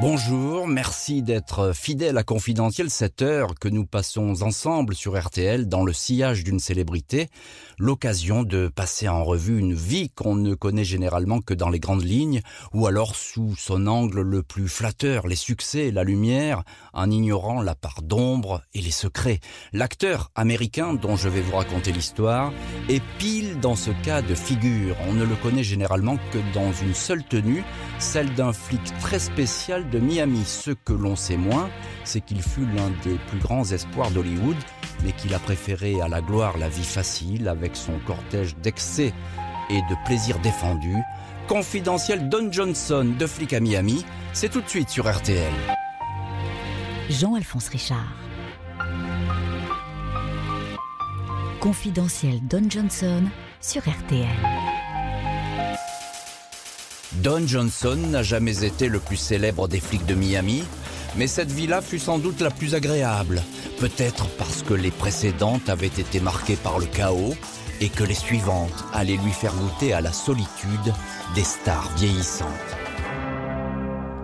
Bonjour, merci d'être fidèle à Confidentiel cette heure que nous passons ensemble sur RTL dans le sillage d'une célébrité, l'occasion de passer en revue une vie qu'on ne connaît généralement que dans les grandes lignes ou alors sous son angle le plus flatteur, les succès, la lumière, en ignorant la part d'ombre et les secrets. L'acteur américain dont je vais vous raconter l'histoire est pile dans ce cas de figure. On ne le connaît généralement que dans une seule tenue, celle d'un flic très spécial de Miami. Ce que l'on sait moins, c'est qu'il fut l'un des plus grands espoirs d'Hollywood, mais qu'il a préféré à la gloire la vie facile avec son cortège d'excès et de plaisirs défendus. Confidentiel Don Johnson de flic à Miami, c'est tout de suite sur RTL. Jean-Alphonse Richard. Confidentiel Don Johnson sur RTL. Don Johnson n'a jamais été le plus célèbre des flics de Miami, mais cette vie-là fut sans doute la plus agréable, peut-être parce que les précédentes avaient été marquées par le chaos et que les suivantes allaient lui faire goûter à la solitude des stars vieillissantes.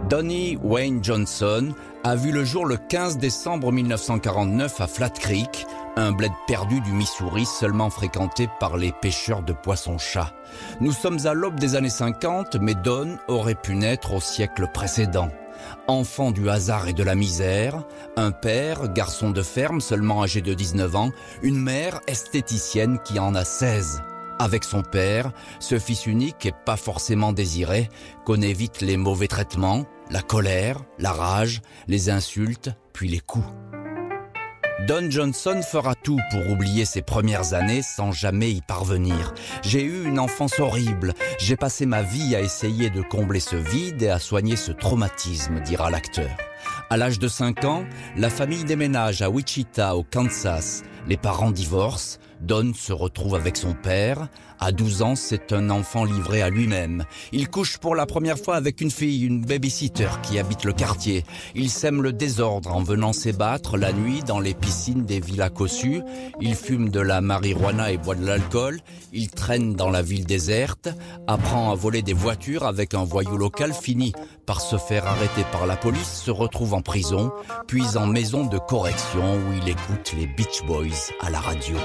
Donnie Wayne Johnson a vu le jour le 15 décembre 1949 à Flat Creek, un bled perdu du Missouri seulement fréquenté par les pêcheurs de poissons-chats. Nous sommes à l'aube des années 50, mais Don aurait pu naître au siècle précédent. Enfant du hasard et de la misère, un père, garçon de ferme seulement âgé de 19 ans, une mère esthéticienne qui en a 16. Avec son père, ce fils unique et pas forcément désiré connaît vite les mauvais traitements, la colère, la rage, les insultes, puis les coups. Don Johnson fera tout pour oublier ses premières années sans jamais y parvenir. J'ai eu une enfance horrible. J'ai passé ma vie à essayer de combler ce vide et à soigner ce traumatisme, dira l'acteur. À l'âge de 5 ans, la famille déménage à Wichita, au Kansas. Les parents divorcent. Don se retrouve avec son père. À 12 ans, c'est un enfant livré à lui-même. Il couche pour la première fois avec une fille, une babysitter qui habite le quartier. Il sème le désordre en venant s'ébattre la nuit dans les piscines des villas cossues. Il fume de la marijuana et boit de l'alcool. Il traîne dans la ville déserte, apprend à voler des voitures avec un voyou local, finit par se faire arrêter par la police, se retrouve en prison, puis en maison de correction où il écoute les Beach Boys à la radio.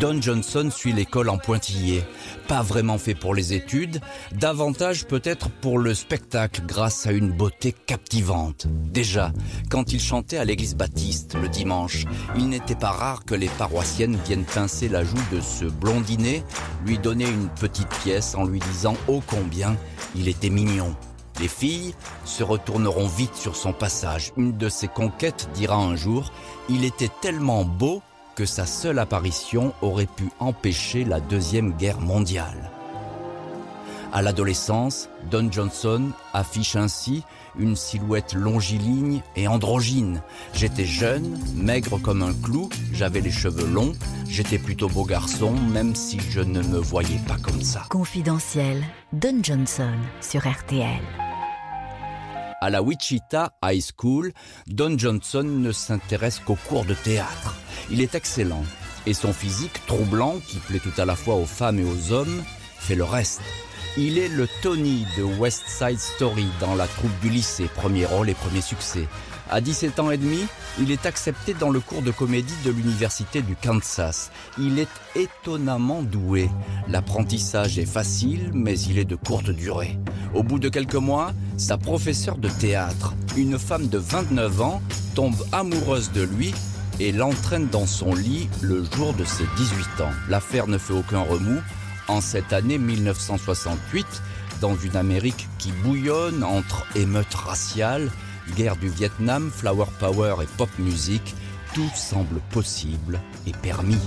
Don Johnson suit l'école en pointillé, pas vraiment fait pour les études, davantage peut-être pour le spectacle grâce à une beauté captivante. Déjà, quand il chantait à l'église baptiste le dimanche, il n'était pas rare que les paroissiennes viennent pincer la joue de ce blondinet, lui donner une petite pièce en lui disant ô combien il était mignon. Les filles se retourneront vite sur son passage. Une de ses conquêtes dira un jour, il était tellement beau que sa seule apparition aurait pu empêcher la Deuxième Guerre mondiale. À l'adolescence, Don Johnson affiche ainsi une silhouette longiligne et androgyne. J'étais jeune, maigre comme un clou, j'avais les cheveux longs, j'étais plutôt beau garçon, même si je ne me voyais pas comme ça. Confidentiel, Don Johnson sur RTL. À la Wichita High School, Don Johnson ne s'intéresse qu'aux cours de théâtre. Il est excellent et son physique troublant, qui plaît tout à la fois aux femmes et aux hommes, fait le reste. Il est le Tony de West Side Story dans la troupe du lycée, premier rôle et premier succès. À 17 ans et demi, il est accepté dans le cours de comédie de l'université du Kansas. Il est étonnamment doué. L'apprentissage est facile, mais il est de courte durée. Au bout de quelques mois, sa professeure de théâtre, une femme de 29 ans, tombe amoureuse de lui et l'entraîne dans son lit le jour de ses 18 ans. L'affaire ne fait aucun remous. En cette année 1968, dans une Amérique qui bouillonne entre émeutes raciales, guerre du Vietnam, flower power et pop music, tout semble possible et permis.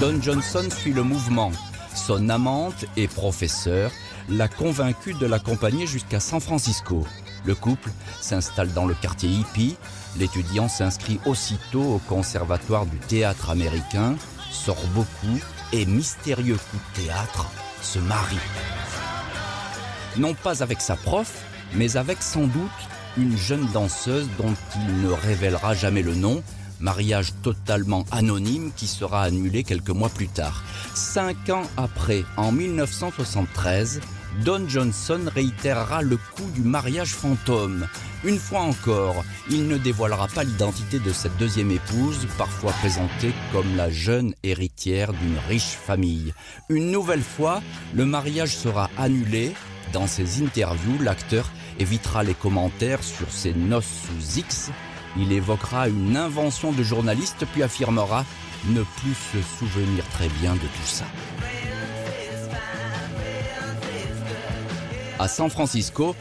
Don Johnson suit le mouvement. Son amante et professeur l'a convaincu de l'accompagner jusqu'à San Francisco. Le couple s'installe dans le quartier hippie. L'étudiant s'inscrit aussitôt au conservatoire du théâtre américain, sort beaucoup et mystérieux coup de théâtre se marie. Non pas avec sa prof, mais avec sans doute une jeune danseuse dont il ne révélera jamais le nom, mariage totalement anonyme qui sera annulé quelques mois plus tard. Cinq ans après, en 1973, Don Johnson réitérera le coup du mariage fantôme. Une fois encore, il ne dévoilera pas l'identité de cette deuxième épouse, parfois présentée comme la jeune héritière d'une riche famille. Une nouvelle fois, le mariage sera annulé. Dans ses interviews, l'acteur évitera les commentaires sur ses noces sous X. Il évoquera une invention de journaliste puis affirmera ne plus se souvenir très bien de tout ça. À San Francisco,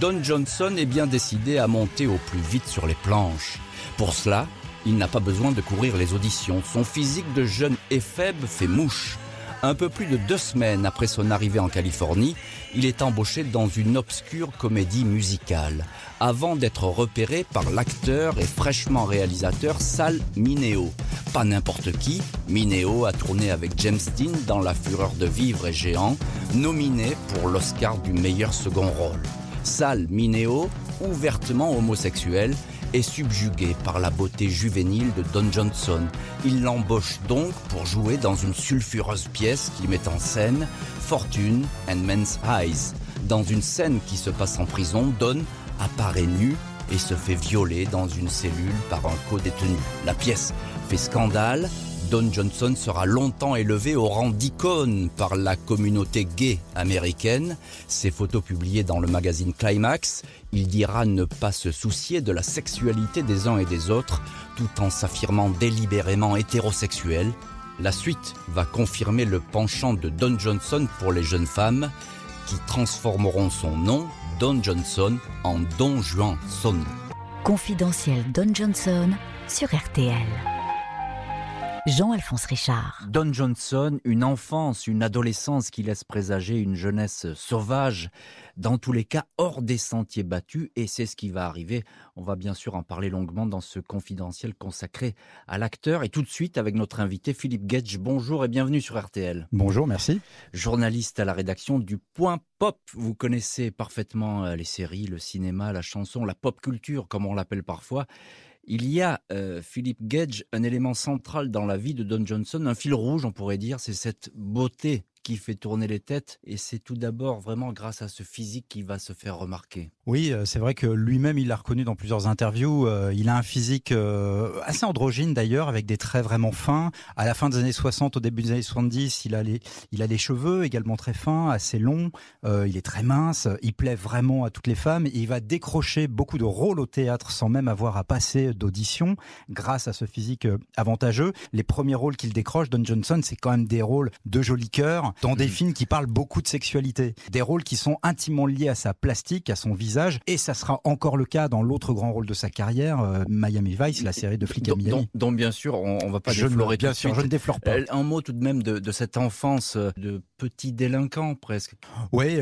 Don Johnson est bien décidé à monter au plus vite sur les planches. Pour cela, il n'a pas besoin de courir les auditions. Son physique de jeune et faible fait mouche. Un peu plus de deux semaines après son arrivée en Californie, il est embauché dans une obscure comédie musicale, avant d'être repéré par l'acteur et fraîchement réalisateur Sal Mineo. Pas n'importe qui, Mineo a tourné avec James Dean dans La Fureur de vivre et géant, nominé pour l'Oscar du meilleur second rôle. Sal Mineo, ouvertement homosexuel, est subjugué par la beauté juvénile de Don Johnson. Il l'embauche donc pour jouer dans une sulfureuse pièce qui met en scène Fortune and Men's Eyes. Dans une scène qui se passe en prison, Don apparaît nu et se fait violer dans une cellule par un co-détenu. La pièce fait scandale Don Johnson sera longtemps élevé au rang d'icône par la communauté gay américaine. Ses photos publiées dans le magazine Climax, il dira ne pas se soucier de la sexualité des uns et des autres, tout en s'affirmant délibérément hétérosexuel. La suite va confirmer le penchant de Don Johnson pour les jeunes femmes, qui transformeront son nom, Don Johnson, en Don Juan Son. Confidentiel Don Johnson sur RTL. Jean-Alphonse Richard. Don Johnson, une enfance, une adolescence qui laisse présager une jeunesse sauvage, dans tous les cas hors des sentiers battus, et c'est ce qui va arriver. On va bien sûr en parler longuement dans ce confidentiel consacré à l'acteur. Et tout de suite avec notre invité Philippe Gage. Bonjour et bienvenue sur RTL. Bonjour, merci. Journaliste à la rédaction du Point Pop. Vous connaissez parfaitement euh, les séries, le cinéma, la chanson, la pop culture, comme on l'appelle parfois. Il y a, euh, Philippe Gage, un élément central dans la vie de Don Johnson, un fil rouge, on pourrait dire, c'est cette beauté qui fait tourner les têtes. Et c'est tout d'abord vraiment grâce à ce physique qui va se faire remarquer. Oui, euh, c'est vrai que lui-même, il l'a reconnu dans plusieurs interviews. Euh, il a un physique euh, assez androgyne d'ailleurs, avec des traits vraiment fins. À la fin des années 60, au début des années 70, il a les, il a les cheveux également très fins, assez longs. il est très mince. Il plaît vraiment à toutes les femmes. Il va décrocher beaucoup de rôles au théâtre sans même avoir à passer d'audition grâce à ce physique avantageux. Les premiers rôles qu'il décroche, Don Johnson, c'est quand même des rôles de joli cœur dans des mm. films qui parlent beaucoup de sexualité, des rôles qui sont intimement liés à sa plastique, à son visage, et ça sera encore le cas dans l'autre grand rôle de sa carrière, euh, Miami Vice, la série de flics à Miami. Donc, bien sûr, on, on va pas je déflorer bien sûr, je ne déflore pas. Euh, un mot tout de même de, de cette enfance euh, de petit délinquant presque. Oui,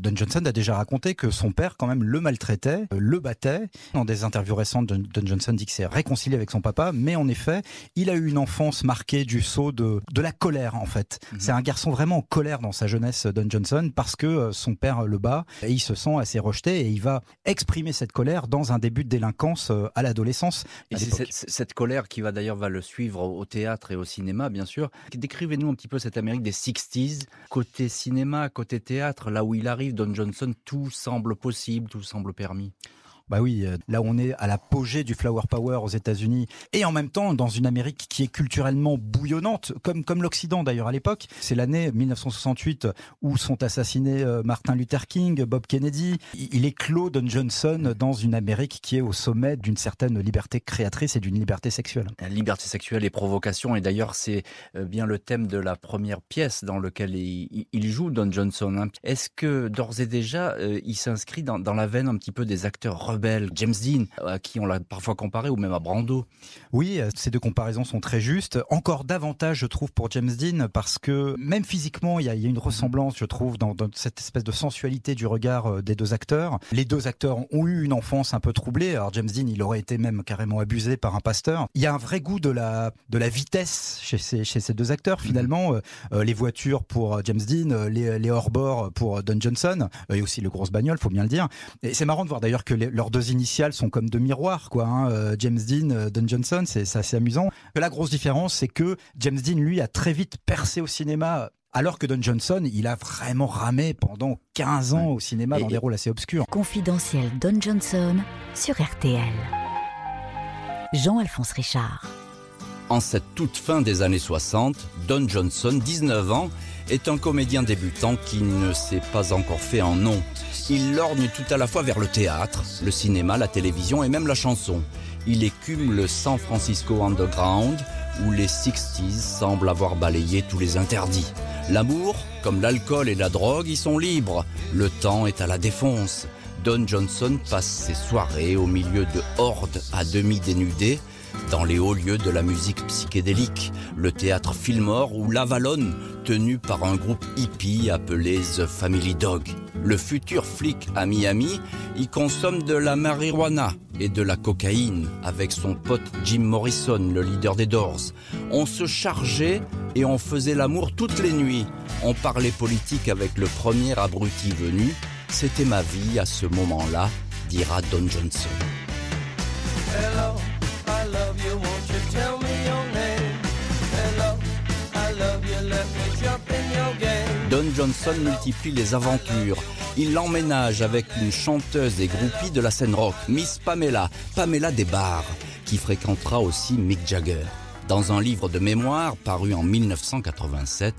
Don Johnson a déjà raconté que son père quand même le maltraitait, le battait. Dans des interviews récentes, Don Johnson dit que c'est réconcilié avec son papa, mais en effet, il a eu une enfance marquée du saut de, de la colère en fait. Mhm. C'est un garçon vraiment en colère dans sa jeunesse, Don Johnson, parce que euh, son père le bat et il se sent assez rejeté et il va exprimer cette colère dans un début de délinquance euh, à l'adolescence. Et c'est cette, colère qui va d'ailleurs va le suivre au théâtre et au cinéma, bien sûr. Décrivez-nous un petit peu cette Amérique des 60s, côté cinéma, côté théâtre, là où il arrive, Don Johnson, tout semble possible, tout semble permis. Bah oui, euh, là on est à l'apogée du flower power aux États-Unis et en même temps dans une Amérique qui est culturellement bouillonnante, comme comme l'Occident d'ailleurs à l'époque. C'est l'année 1968 où sont assassinés euh, Martin Luther King, Bob Kennedy. Il est Claude Johnson dans une Amérique qui est au sommet d'une certaine liberté créatrice et d'une liberté sexuelle. Liberté sexuelle et provocation. Et d'ailleurs, c'est euh, bien le thème de la première pièce dans laquelle il, joue, Don Johnson. Hein. Est-ce que d'ores et déjà, il s'inscrit dans, dans la veine un petit peu des acteurs rebelle, James Dean, à qui on l'a parfois comparé, ou même à Brando. Oui, euh, ces deux comparaisons sont très justes. Encore davantage, je trouve, pour James Dean, parce que même physiquement, il y a, une ressemblance, je trouve, dans, cette espèce de sensualité du regard euh, des deux acteurs. Les deux acteurs ont eu une enfance un peu troublée. Alors James Dean, il aurait été même carrément abusé par un pasteur. Il y a un vrai goût de la, de la vitesse chez ces, chez ces deux acteurs, mhm. finalement. Euh, les voitures pour James Dean, les, les hors-bords pour Don Johnson, et aussi le grosse bagnole, faut bien le dire. Et c'est marrant de voir d'ailleurs que les, leurs deux initiales sont comme deux miroirs, quoi. Hein. James Dean, Don Johnson, c'est assez amusant. La grosse différence, c'est que James Dean, lui, a très vite percé au cinéma alors que Don Johnson, il a vraiment ramé pendant 15 ans au cinéma dans des rôles assez obscurs. Confidentiel Don Johnson sur RTL. Jean-Alphonse Richard. En cette toute fin des années 60, Don Johnson, 19 ans, est un comédien débutant qui ne s'est pas encore fait en nom. Il lorgne tout à la fois vers le théâtre, le cinéma, la télévision et même la chanson. Il écume le San Francisco Underground, où les 60s semblent avoir balayé tous les interdits. L'amour, comme l'alcool et la drogue, y sont libres. Le temps est à la défonce. Don Johnson passe ses soirées au milieu de hordes à demi dénudées dans les hauts lieux de la musique psychédélique, le théâtre Fillmore ou l'Avalon, tenu par un groupe hippie appelé The Family Dog. Le futur flic à Miami y consomme de la marijuana et de la cocaïne avec son pote Jim Morrison, le leader des Doors. On se chargeait et on faisait l'amour toutes les nuits. On parlait politique avec le premier abruti venu. C'était ma vie à ce moment-là, dira Don Johnson. Johnson multiplie les aventures. Il l'emménage avec une chanteuse et groupie de la scène rock, Miss Pamela, Pamela Desbarres, qui fréquentera aussi Mick Jagger. Dans un livre de mémoire paru en 1987,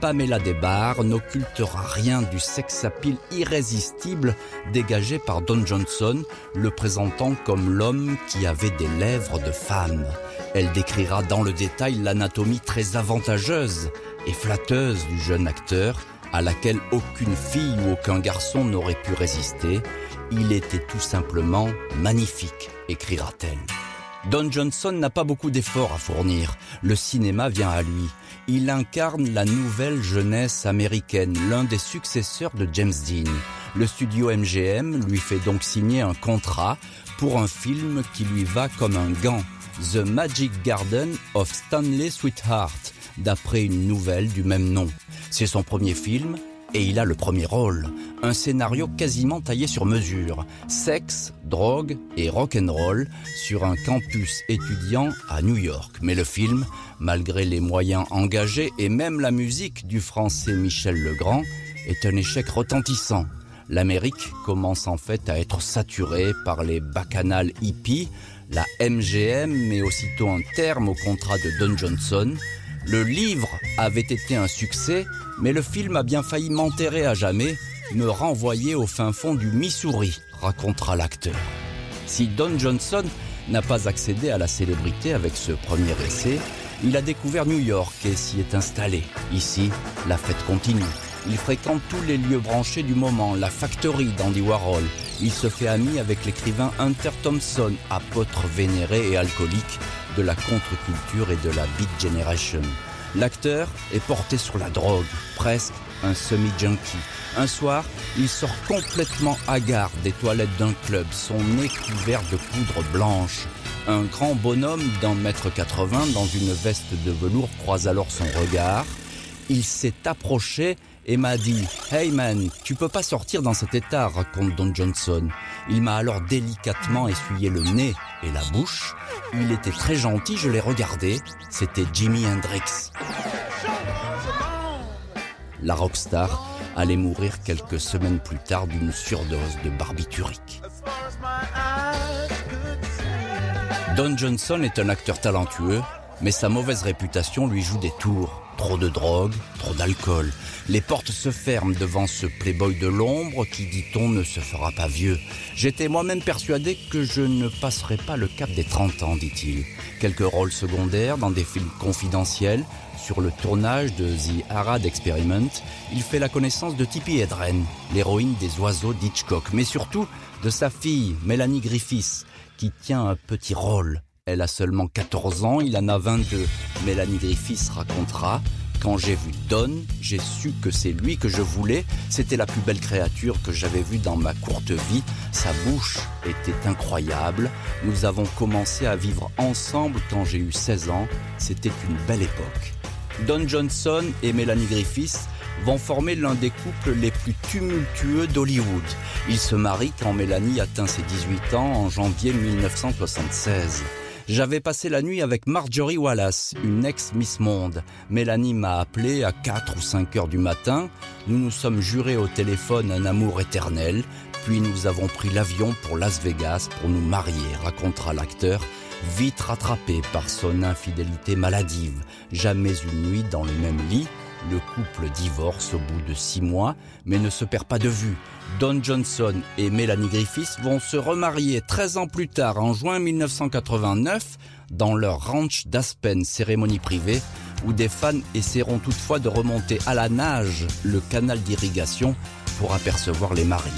Pamela Desbarres n'occultera rien du sex appeal irrésistible dégagé par Don Johnson, le présentant comme l'homme qui avait des lèvres de femme. Elle décrira dans le détail l'anatomie très avantageuse et flatteuse du jeune acteur, à laquelle aucune fille ou aucun garçon n'aurait pu résister. Il était tout simplement magnifique, écrira-t-elle. Don Johnson n'a pas beaucoup d'efforts à fournir. Le cinéma vient à lui. Il incarne la nouvelle jeunesse américaine, l'un des successeurs de James Dean. Le studio MGM lui fait donc signer un contrat pour un film qui lui va comme un gant. The Magic Garden of Stanley Sweetheart, d'après une nouvelle du même nom. C'est son premier film et il a le premier rôle. Un scénario quasiment taillé sur mesure. Sexe, drogue et rock'n'roll sur un campus étudiant à New York. Mais le film, malgré les moyens engagés et même la musique du français Michel Legrand, est un échec retentissant. L'Amérique commence en fait à être saturée par les bacchanales hippies. La MGM met aussitôt un terme au contrat de Don Johnson. Le livre avait été un succès, mais le film a bien failli m'enterrer à jamais, me renvoyer au fin fond du Missouri, racontera l'acteur. Si Don Johnson n'a pas accédé à la célébrité avec ce premier essai, il a découvert New York et s'y est installé. Ici, la fête continue. Il fréquente tous les lieux branchés du moment, la factory d'Andy Warhol. Il se fait ami avec l'écrivain Hunter Thompson, apôtre vénéré et alcoolique de la contre-culture et de la Beat Generation. L'acteur est porté sur la drogue, presque un semi-junkie. Un soir, il sort complètement hagard des toilettes d'un club, son nez couvert de poudre blanche. Un grand bonhomme d'un mètre 80 dans une veste de velours croise alors son regard. Il s'est approché et m'a dit Hey man, tu peux pas sortir dans cet état, raconte Don Johnson. Il m'a alors délicatement essuyé le nez et la bouche. Il était très gentil, je l'ai regardé. C'était Jimi Hendrix. La rockstar allait mourir quelques semaines plus tard d'une surdose de barbiturique. Don Johnson est un acteur talentueux, mais sa mauvaise réputation lui joue des tours. Trop de drogue, trop d'alcool. Les portes se ferment devant ce playboy de l'ombre qui, dit-on, ne se fera pas vieux. J'étais moi-même persuadé que je ne passerai pas le cap des 30 ans, dit-il. Quelques rôles secondaires dans des films confidentiels. Sur le tournage de The Arad Experiment, il fait la connaissance de Tippi Hedren, l'héroïne des oiseaux d'Hitchcock, mais surtout de sa fille, Mélanie Griffiths, qui tient un petit rôle elle a seulement 14 ans, il en a 22. Mélanie Griffiths racontera quand j'ai vu Don, j'ai su que c'est lui que je voulais. C'était la plus belle créature que j'avais vue dans ma courte vie. Sa bouche était incroyable. Nous avons commencé à vivre ensemble quand j'ai eu 16 ans. C'était une belle époque. Don Johnson et Mélanie Griffiths vont former l'un des couples les plus tumultueux d'Hollywood. Ils se marient quand Mélanie atteint ses 18 ans en janvier 1976. J'avais passé la nuit avec Marjorie Wallace, une ex-Miss Monde. Mélanie m'a appelé à 4 ou 5 heures du matin. Nous nous sommes jurés au téléphone un amour éternel. Puis nous avons pris l'avion pour Las Vegas pour nous marier, racontera l'acteur, vite rattrapé par son infidélité maladive. Jamais une nuit dans le même lit. Le couple divorce au bout de six mois, mais ne se perd pas de vue. Don Johnson et Melanie Griffiths vont se remarier 13 ans plus tard, en juin 1989, dans leur ranch d'Aspen, cérémonie privée, où des fans essaieront toutefois de remonter à la nage le canal d'irrigation pour apercevoir les mariés.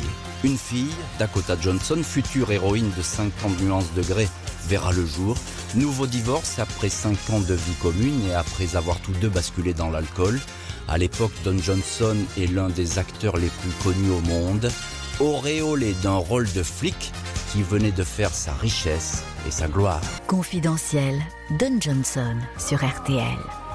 Une fille, Dakota Johnson, future héroïne de 50 nuances degrés, verra le jour. Nouveau divorce après 5 ans de vie commune et après avoir tous deux basculé dans l'alcool. À l'époque, Don Johnson est l'un des acteurs les plus connus au monde, auréolé d'un rôle de flic qui venait de faire sa richesse et sa gloire. Confidentiel, Don Johnson sur RTL.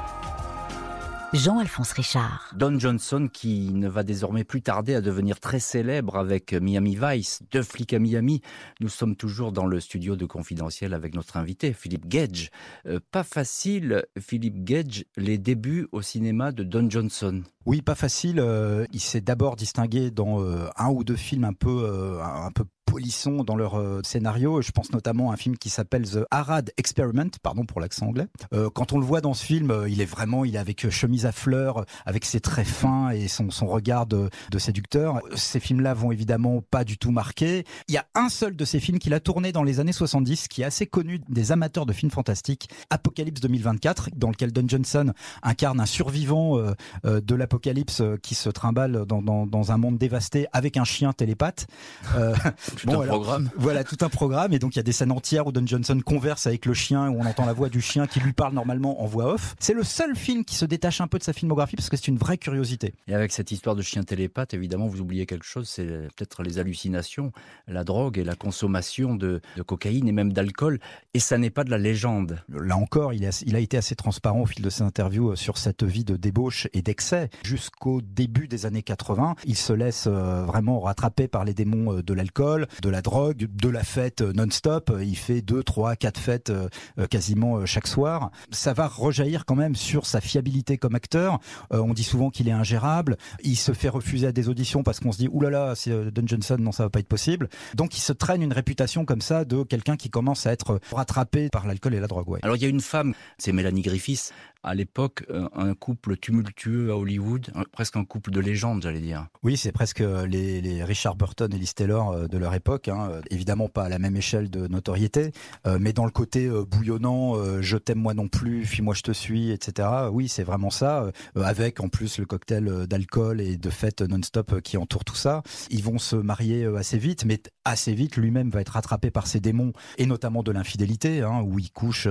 Jean-Alphonse Richard. Don Johnson qui ne va désormais plus tarder à devenir très célèbre avec Miami Vice, deux flics à Miami. Nous sommes toujours dans le studio de Confidentiel avec notre invité, Philippe Gage. Euh, pas facile, Philippe Gage, les débuts au cinéma de Don Johnson. Oui, pas facile. Euh, il s'est d'abord distingué dans euh, un ou deux films un peu, un peu polissons dans leur euh, scénario. Je pense notamment à un film qui s'appelle The Arad Experiment, pardon pour l'accent anglais. Euh, quand on le voit dans ce film, euh, il est vraiment, il est avec chemise à fleurs, avec ses traits fins et son, son regard de, séducteur. Ces films-là vont évidemment pas du tout marquer. Il y a un seul de ces films qu'il a tourné dans les années 70, qui est assez connu des amateurs de films fantastiques, Apocalypse 2024, dans lequel Don Johnson incarne un survivant de l'apocalypse qui se trimballe dans, dans, dans, un monde dévasté avec un chien télépathe. tout un programme. Voilà, tout un programme. Et donc, il y a des scènes entières où Don Johnson converse avec le chien, où on entend la voix du chien qui lui parle normalement en voix off. C'est le seul film qui se détache un peu de sa filmographie parce que c'est une vraie curiosité. Et avec cette histoire de chien télépathe, évidemment, vous oubliez quelque chose, c'est peut-être les hallucinations, la drogue et la consommation de, cocaïne et même d'alcool. Et ça n'est pas de la légende. Là encore, il a, il a été assez transparent au fil de ses interviews euh, sur cette vie de débauche et d'excès. Jusqu'au début des années 80, il se laisse euh, vraiment rattraper par les démons euh, de l'alcool, de la drogue, de la fête non-stop. Il fait deux, trois, quatre fêtes euh, quasiment euh, chaque soir. Ça va rejaillir quand même sur sa fiabilité comme acteur. Euh, on dit souvent qu'il est ingérable. Il se fait refuser à des auditions parce qu'on se dit oulala, là là, c'est Don Johnson, non, ça va pas être possible. Donc il se traîne une réputation comme ça de quelqu'un qui commence à être rattrapé par l'alcool et la drogue. Alors il y a une femme, c'est Mélanie Griffiths, à l'époque euh, un couple tumultueux à Hollywood, presque un couple de légende, j'allais dire. Oui, c'est presque euh, les, Richard Burton et Liz Taylor euh, de leur époque. Hein. Évidemment pas à la même échelle de notoriété, mais dans le côté bouillonnant, je t'aime moi non plus, fuis-moi je te suis, etc. Oui, c'est vraiment ça, avec en plus le cocktail d'alcool et de fêtes non-stop qui entoure tout ça. Ils vont se marier assez vite, mais assez vite, lui-même va être rattrapé par ses démons, et notamment de l'infidélité, hein, où il couche,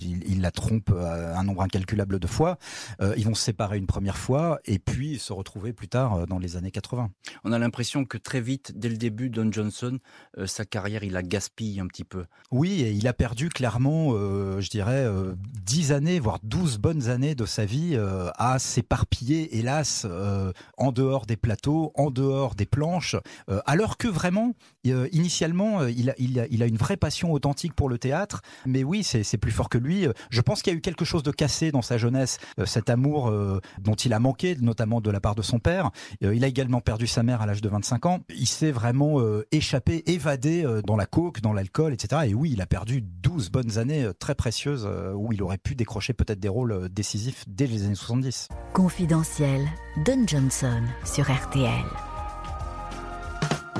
il, il, la trompe un nombre incalculable incalculable de fois. Euh, ils vont se séparer une première fois et puis se retrouver plus tard euh, dans les années 80. On a l'impression que très vite, dès le début, Don Johnson, euh, sa carrière, il la gaspille un petit peu. Oui, et il a perdu clairement, je dirais, 10 années, voire 12 bonnes années de sa vie à s'éparpiller, hélas, en dehors des plateaux, en dehors des planches, alors que vraiment, initialement, il a, il, a, il a une vraie passion authentique pour le théâtre, mais oui, c'est plus fort que lui. Je pense qu'il y a eu quelque chose de cassé dans sa jeunesse euh, cet amour euh, dont il a manqué, notamment de la part de son père. Euh, il a également perdu sa mère à l'âge de 25 ans. Il s'est vraiment échappé, évadé dans la coke, dans l'alcool, etc. Et oui, il a perdu 12 bonnes années très précieuses où il aurait pu décrocher peut-être des rôles décisifs dès les années 70. Confidentiel, Don Johnson sur RTL.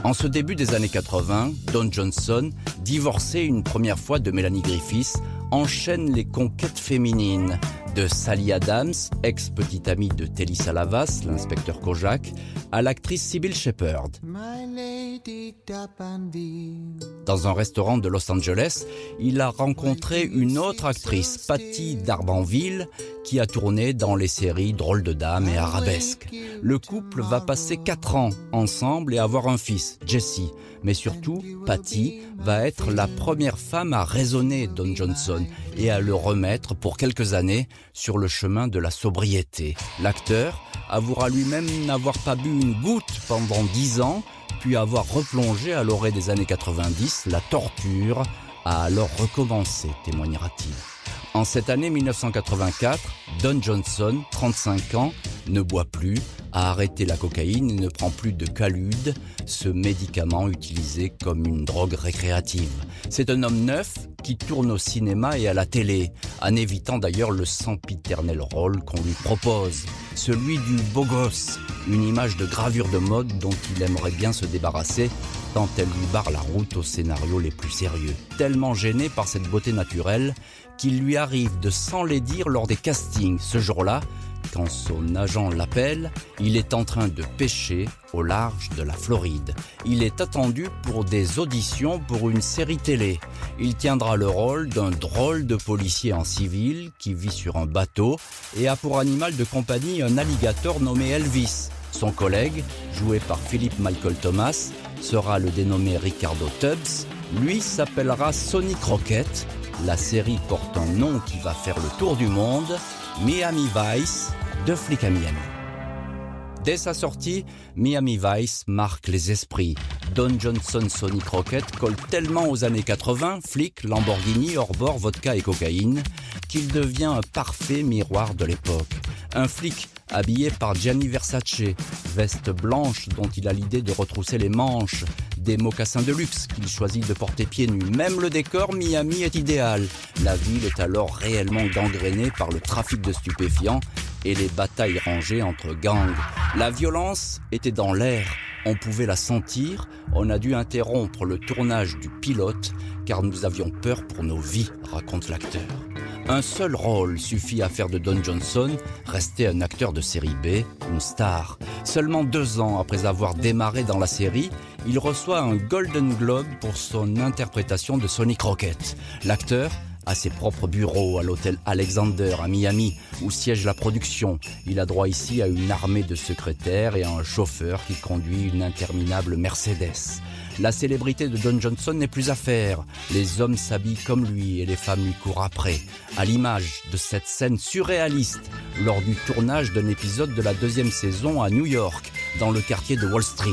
En ce début des années 80, Don Johnson, divorcé une première fois de Melanie Griffiths, enchaîne les conquêtes féminines de Sally Adams, ex-petite amie de Telly Salavas, l'inspecteur Kojak, à l'actrice Sybil Shepherd. Dans un restaurant de Los Angeles, il a rencontré une autre actrice, Patty Darbanville, qui a tourné dans les séries Drôle de Dames et Arabesque. Le couple va passer quatre ans ensemble et avoir un fils, Jesse. Mais surtout, Patty va être la première femme à raisonner Don Johnson et à le remettre pour quelques années sur le chemin de la sobriété. L'acteur avouera lui-même n'avoir pas bu une goutte pendant dix ans, puis avoir replongé à l'orée des années 90, la torture a alors recommencé, témoignera-t-il. En cette année 1984, Don Johnson, 35 ans, ne boit plus, a arrêté la cocaïne et ne prend plus de calude, ce médicament utilisé comme une drogue récréative. C'est un homme neuf qui tourne au cinéma et à la télé, en évitant d'ailleurs le sempiternel rôle qu'on lui propose, celui du beau gosse, une image de gravure de mode dont il aimerait bien se débarrasser tant elle lui barre la route aux scénarios les plus sérieux. Tellement gêné par cette beauté naturelle qu'il lui arrive de s'enlaidir lors des castings. Ce jour-là, quand son agent l'appelle, il est en train de pêcher au large de la Floride. Il est attendu pour des auditions pour une série télé. Il tiendra le rôle d'un drôle de policier en civil qui vit sur un bateau et a pour animal de compagnie un alligator nommé Elvis. Son collègue, joué par Philippe Michael Thomas, sera le dénommé Ricardo Tubbs. Lui s'appellera Sonny Crockett. La série porte un nom qui va faire le tour du monde, Miami Vice, de flic à Miami. Dès sa sortie, Miami Vice marque les esprits. Don Johnson Sonny Crockett colle tellement aux années 80, flic, Lamborghini, hors bord, vodka et cocaïne, qu'il devient un parfait miroir de l'époque. Un flic habillé par Gianni Versace, veste blanche dont il a l'idée de retrousser les manches, des mocassins de luxe qu'il choisit de porter pieds nus. Même le décor Miami est idéal. La ville est alors réellement gangrénée par le trafic de stupéfiants et les batailles rangées entre gangs. La violence était dans l'air, on pouvait la sentir, on a dû interrompre le tournage du pilote car nous avions peur pour nos vies, raconte l'acteur. Un seul rôle suffit à faire de Don Johnson rester un acteur de série B, une star. Seulement deux ans après avoir démarré dans la série, il reçoit un Golden Globe pour son interprétation de Sonny Crockett. L'acteur a ses propres bureaux à l'hôtel Alexander à Miami, où siège la production. Il a droit ici à une armée de secrétaires et à un chauffeur qui conduit une interminable Mercedes. La célébrité de Don Johnson n'est plus à faire. Les hommes s'habillent comme lui et les femmes lui courent après. À l'image de cette scène surréaliste lors du tournage d'un épisode de la deuxième saison à New York, dans le quartier de Wall Street.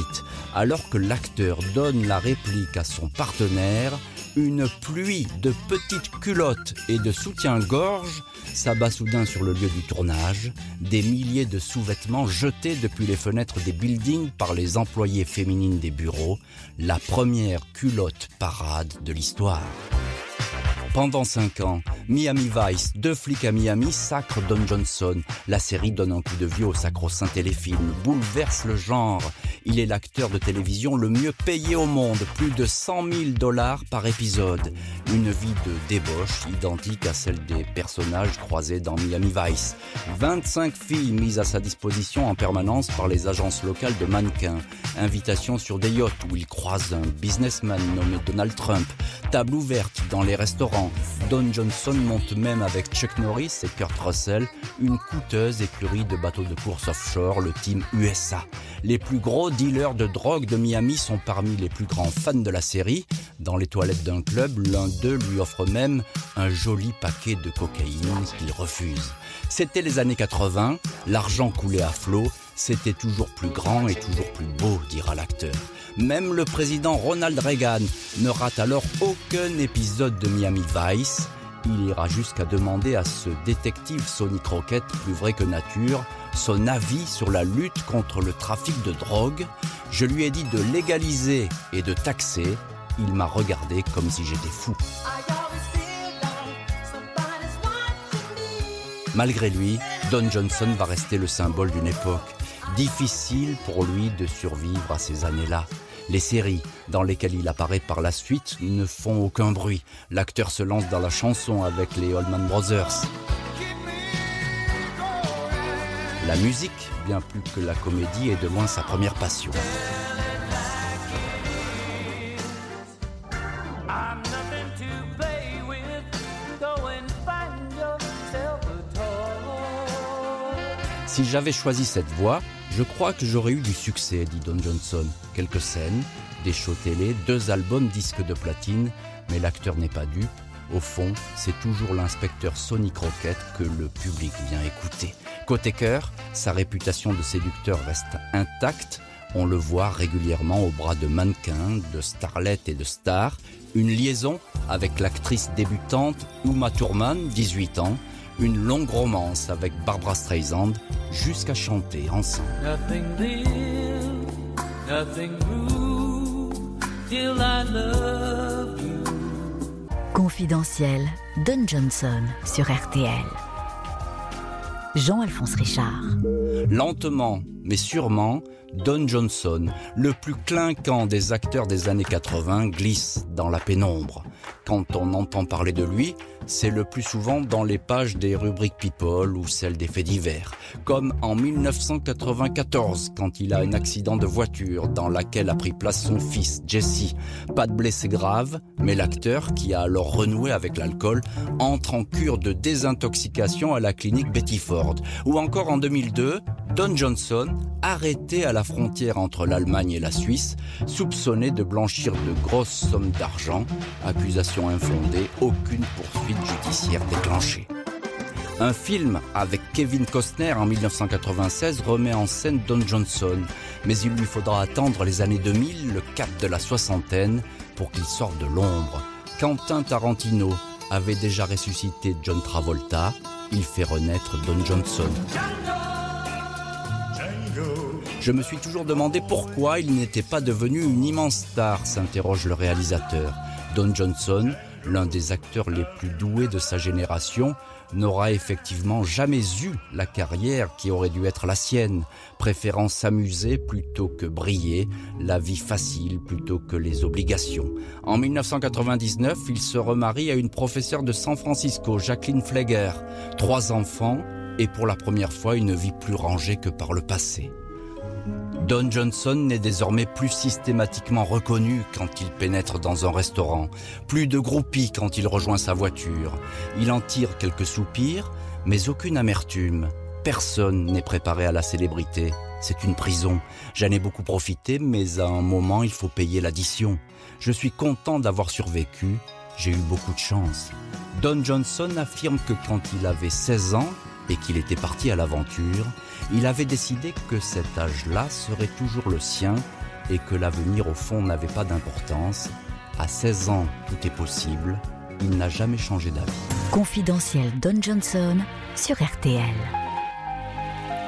Alors que l'acteur donne la réplique à son partenaire, une pluie de petites culottes et de soutien-gorge s'abat soudain sur le lieu du tournage, des milliers de sous-vêtements jetés depuis les fenêtres des buildings par les employés féminines des bureaux, la première culotte parade de l'histoire. Pendant cinq ans, Miami Vice, deux flics à Miami, sacre Don Johnson. La série donne un coup de vieux au sacro-saint téléfilm, bouleverse le genre. Il est l'acteur de télévision le mieux payé au monde, plus de 100 000 dollars par épisode. Une vie de débauche identique à celle des personnages croisés dans Miami Vice. 25 filles mises à sa disposition en permanence par les agences locales de mannequins. Invitation sur des yachts où il croise un businessman nommé Donald Trump. Table ouverte dans les restaurants. Don Johnson monte même avec Chuck Norris et Kurt Russell une coûteuse écurie de bateaux de course offshore, le Team USA. Les plus gros dealers de drogue de Miami sont parmi les plus grands fans de la série. Dans les toilettes d'un club, l'un d'eux lui offre même un joli paquet de cocaïne qu'il refuse. C'était les années 80, l'argent coulait à flot, c'était toujours plus grand et toujours plus beau, dira l'acteur. Même le président Ronald Reagan ne rate alors aucun épisode de Miami Vice. Il ira jusqu'à demander à ce détective Sonny Crockett, plus vrai que nature, son avis sur la lutte contre le trafic de drogue. Je lui ai dit de légaliser et de taxer. Il m'a regardé comme si j'étais fou. Malgré lui, Don Johnson va rester le symbole d'une époque. Difficile pour lui de survivre à ces années-là. Les séries dans lesquelles il apparaît par la suite ne font aucun bruit. L'acteur se lance dans la chanson avec les Allman Brothers. La musique, bien plus que la comédie, est de loin sa première passion. Si j'avais choisi cette voie, je crois que j'aurais eu du succès, dit Don Johnson. Quelques scènes, des shows télé, deux albums disques de platine, mais l'acteur n'est pas dupe. Au fond, c'est toujours l'inspecteur Sonny Crockett que le public vient écouter. Côté cœur, sa réputation de séducteur reste intacte. On le voit régulièrement au bras de mannequins, de starlettes et de stars. Une liaison avec l'actrice débutante Uma Thurman, 18 ans. Une longue romance avec Barbara Streisand jusqu'à chanter ensemble. Nothing lived, nothing grew, till I love you. Confidentiel, Don Johnson sur RTL. Jean-Alphonse Richard. Lentement, mais sûrement, Don Johnson, le plus clinquant des acteurs des années 80, glisse dans la pénombre. Quand on entend parler de lui, c'est le plus souvent dans les pages des rubriques People ou celles des faits divers, comme en 1994 quand il a un accident de voiture dans laquelle a pris place son fils Jesse. Pas de blessé grave, mais l'acteur, qui a alors renoué avec l'alcool, entre en cure de désintoxication à la clinique Betty Ford. Ou encore en 2002, Don Johnson, arrêté à la frontière entre l'Allemagne et la Suisse, soupçonné de blanchir de grosses sommes d'argent, accusation infondée, aucune poursuite judiciaire déclenché. Un film avec Kevin Costner en 1996 remet en scène Don Johnson, mais il lui faudra attendre les années 2000, le cap de la soixantaine, pour qu'il sorte de l'ombre. Quentin Tarantino avait déjà ressuscité John Travolta, il fait renaître Don Johnson. Je me suis toujours demandé pourquoi il n'était pas devenu une immense star, s'interroge le réalisateur. Don Johnson l'un des acteurs les plus doués de sa génération, n'aura effectivement jamais eu la carrière qui aurait dû être la sienne, préférant s'amuser plutôt que briller, la vie facile plutôt que les obligations. En 1999, il se remarie à une professeure de San Francisco, Jacqueline Fleger. Trois enfants et pour la première fois une vie plus rangée que par le passé. Don Johnson n'est désormais plus systématiquement reconnu quand il pénètre dans un restaurant, plus de groupie quand il rejoint sa voiture. Il en tire quelques soupirs, mais aucune amertume. Personne n'est préparé à la célébrité. C'est une prison. J'en ai beaucoup profité, mais à un moment, il faut payer l'addition. Je suis content d'avoir survécu. J'ai eu beaucoup de chance. Don Johnson affirme que quand il avait 16 ans et qu'il était parti à l'aventure, il avait décidé que cet âge-là serait toujours le sien et que l'avenir au fond n'avait pas d'importance. À 16 ans, tout est possible. Il n'a jamais changé d'avis. Confidentiel Don Johnson sur RTL.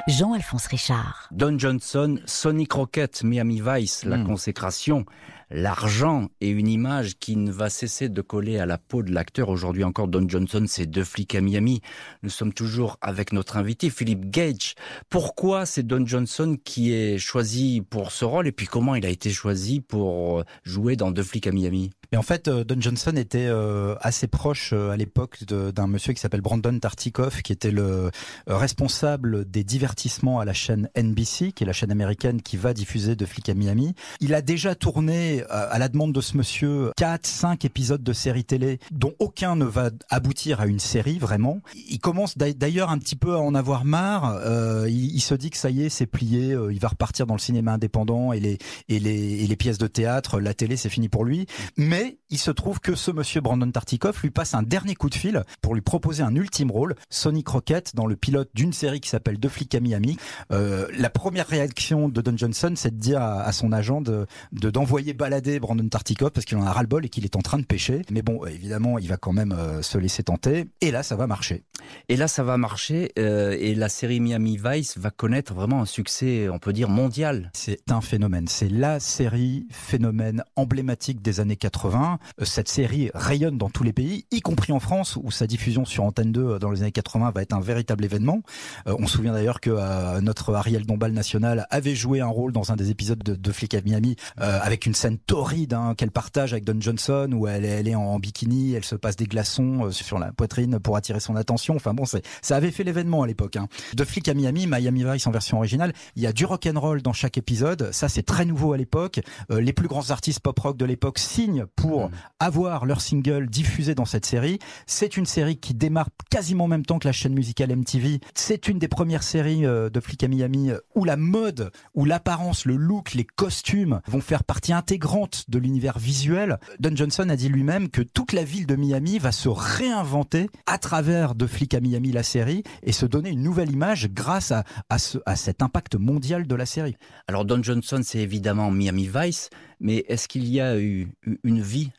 Jean-Alphonse Richard. Don Johnson, Sonic Rocket, Miami Vice, la hmm. consécration l'argent et une image qui ne va cesser de coller à la peau de l'acteur. Aujourd'hui encore, Don Johnson, c'est deux flics à Miami. Nous sommes toujours avec notre invité, Philippe Gage. Pourquoi c'est Don Johnson qui est choisi pour ce rôle et puis comment il a été choisi pour jouer dans deux flics à Miami? Et en fait, euh, Don Johnson était euh, assez proche euh, à l'époque d'un monsieur qui s'appelle Brandon Tartikoff, qui était le responsable des divertissements à la chaîne NBC, qui est la chaîne américaine qui va diffuser de flics à Miami. Il a déjà tourné à la demande de ce monsieur 4, 5 épisodes de séries télé, dont aucun ne va aboutir à une série vraiment. Il commence d'ailleurs un petit peu à en avoir marre. il, se dit que ça y est, c'est plié. il va repartir dans le cinéma indépendant et les et les, et les pièces de théâtre, la télé, c'est fini pour lui. Mais mais il se trouve que ce monsieur Brandon Tartikoff lui passe un dernier coup de fil pour lui proposer un ultime rôle, Sonic Rocket, dans le pilote d'une série qui s'appelle Deux flics à Miami. Euh, la première réaction de Don Johnson, c'est de dire à, son agent de d'envoyer balader Brandon Tartikoff parce qu'il en a ras-le-bol et qu'il est en train de pêcher. Mais bon, évidemment, il va quand même euh, se laisser tenter. Et là, ça va marcher. Et là, ça va marcher. Euh, et la série Miami Vice va connaître vraiment un succès, on peut dire, mondial. C'est un phénomène. C'est la série phénomène emblématique des années 80 euh, cette série rayonne dans tous les pays, y compris en France, où sa diffusion sur Antenne 2 euh, dans les années 80 va être un véritable événement. Euh, on se souvient d'ailleurs que notre Ariel Dombal national avait joué un rôle dans un des épisodes de, de Flick à Miami, avec une scène torride hein, qu'elle partage avec Don Johnson, où elle, elle est en, bikini, elle se passe des glaçons sur la poitrine pour attirer son attention. Enfin bon, ça avait fait l'événement à l'époque. Hein. De Flick à Miami, Miami Vice en version originale, il y a du rock and roll dans chaque épisode. Ça, c'est très nouveau à l'époque. les plus grands artistes pop rock de l'époque signent pour avoir leur single diffusé dans cette série. C'est une série qui démarre quasiment en même temps que la chaîne musicale MTV. C'est une des premières séries euh, de Flick à Miami euh, où la mode, où l'apparence, le look, les costumes vont faire partie intégrante de l'univers visuel. Don Johnson a dit lui-même que toute la ville de Miami va se réinventer à travers de Flic à Miami, la série, et se donner une nouvelle image grâce à, à, ce, à cet impact mondial de la série. Alors Don Johnson, c'est évidemment Miami Vice, mais est-ce qu'il y a eu une vie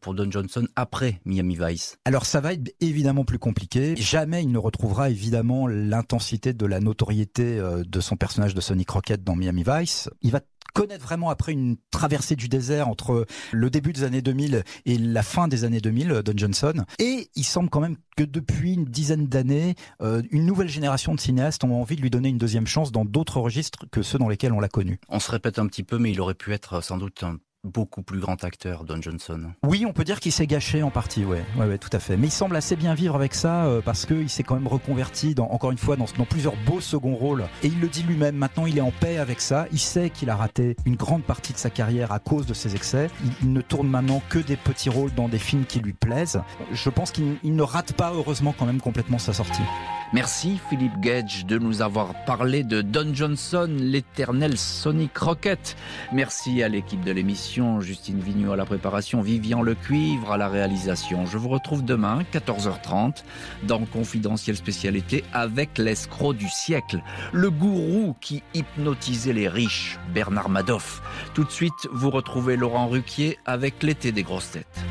pour Don Johnson après Miami Vice Alors ça va être évidemment plus compliqué. Jamais il ne retrouvera évidemment l'intensité de la notoriété euh, de son personnage de Sonny Crockett dans Miami Vice. Il va connaître vraiment après une traversée du désert entre le début des années 2000 et la fin des années 2000, Don Johnson. Et il semble quand même que depuis une dizaine d'années, euh, une nouvelle génération de cinéastes ont envie de lui donner une deuxième chance dans d'autres registres que ceux dans lesquels on l'a connu. On se répète un petit peu, mais il aurait pu être sans doute un beaucoup plus grand acteur, Don Johnson. Oui, on peut dire qu'il s'est gâché en partie, ouais. ouais, ouais, tout à fait. Mais il semble assez bien vivre avec ça euh, parce qu'il s'est quand même reconverti, dans, encore une fois, dans, dans plusieurs beaux seconds rôles. Et il le dit lui-même. Maintenant, il est en paix avec ça. Il sait qu'il a raté une grande partie de sa carrière à cause de ses excès. Il, il ne tourne maintenant que des petits rôles dans des films qui lui plaisent. Je pense qu'il ne rate pas, heureusement, quand même complètement sa sortie. Merci Philippe Gage de nous avoir parlé de Don Johnson, l'éternel Sonic Rocket. Merci à l'équipe de Justine Vignot à la préparation, Vivian Le Cuivre à la réalisation. Je vous retrouve demain, 14h30, dans Confidentiel Spécialité avec l'escroc du siècle, le gourou qui hypnotisait les riches, Bernard Madoff. Tout de suite, vous retrouvez Laurent Ruquier avec l'été des grosses têtes.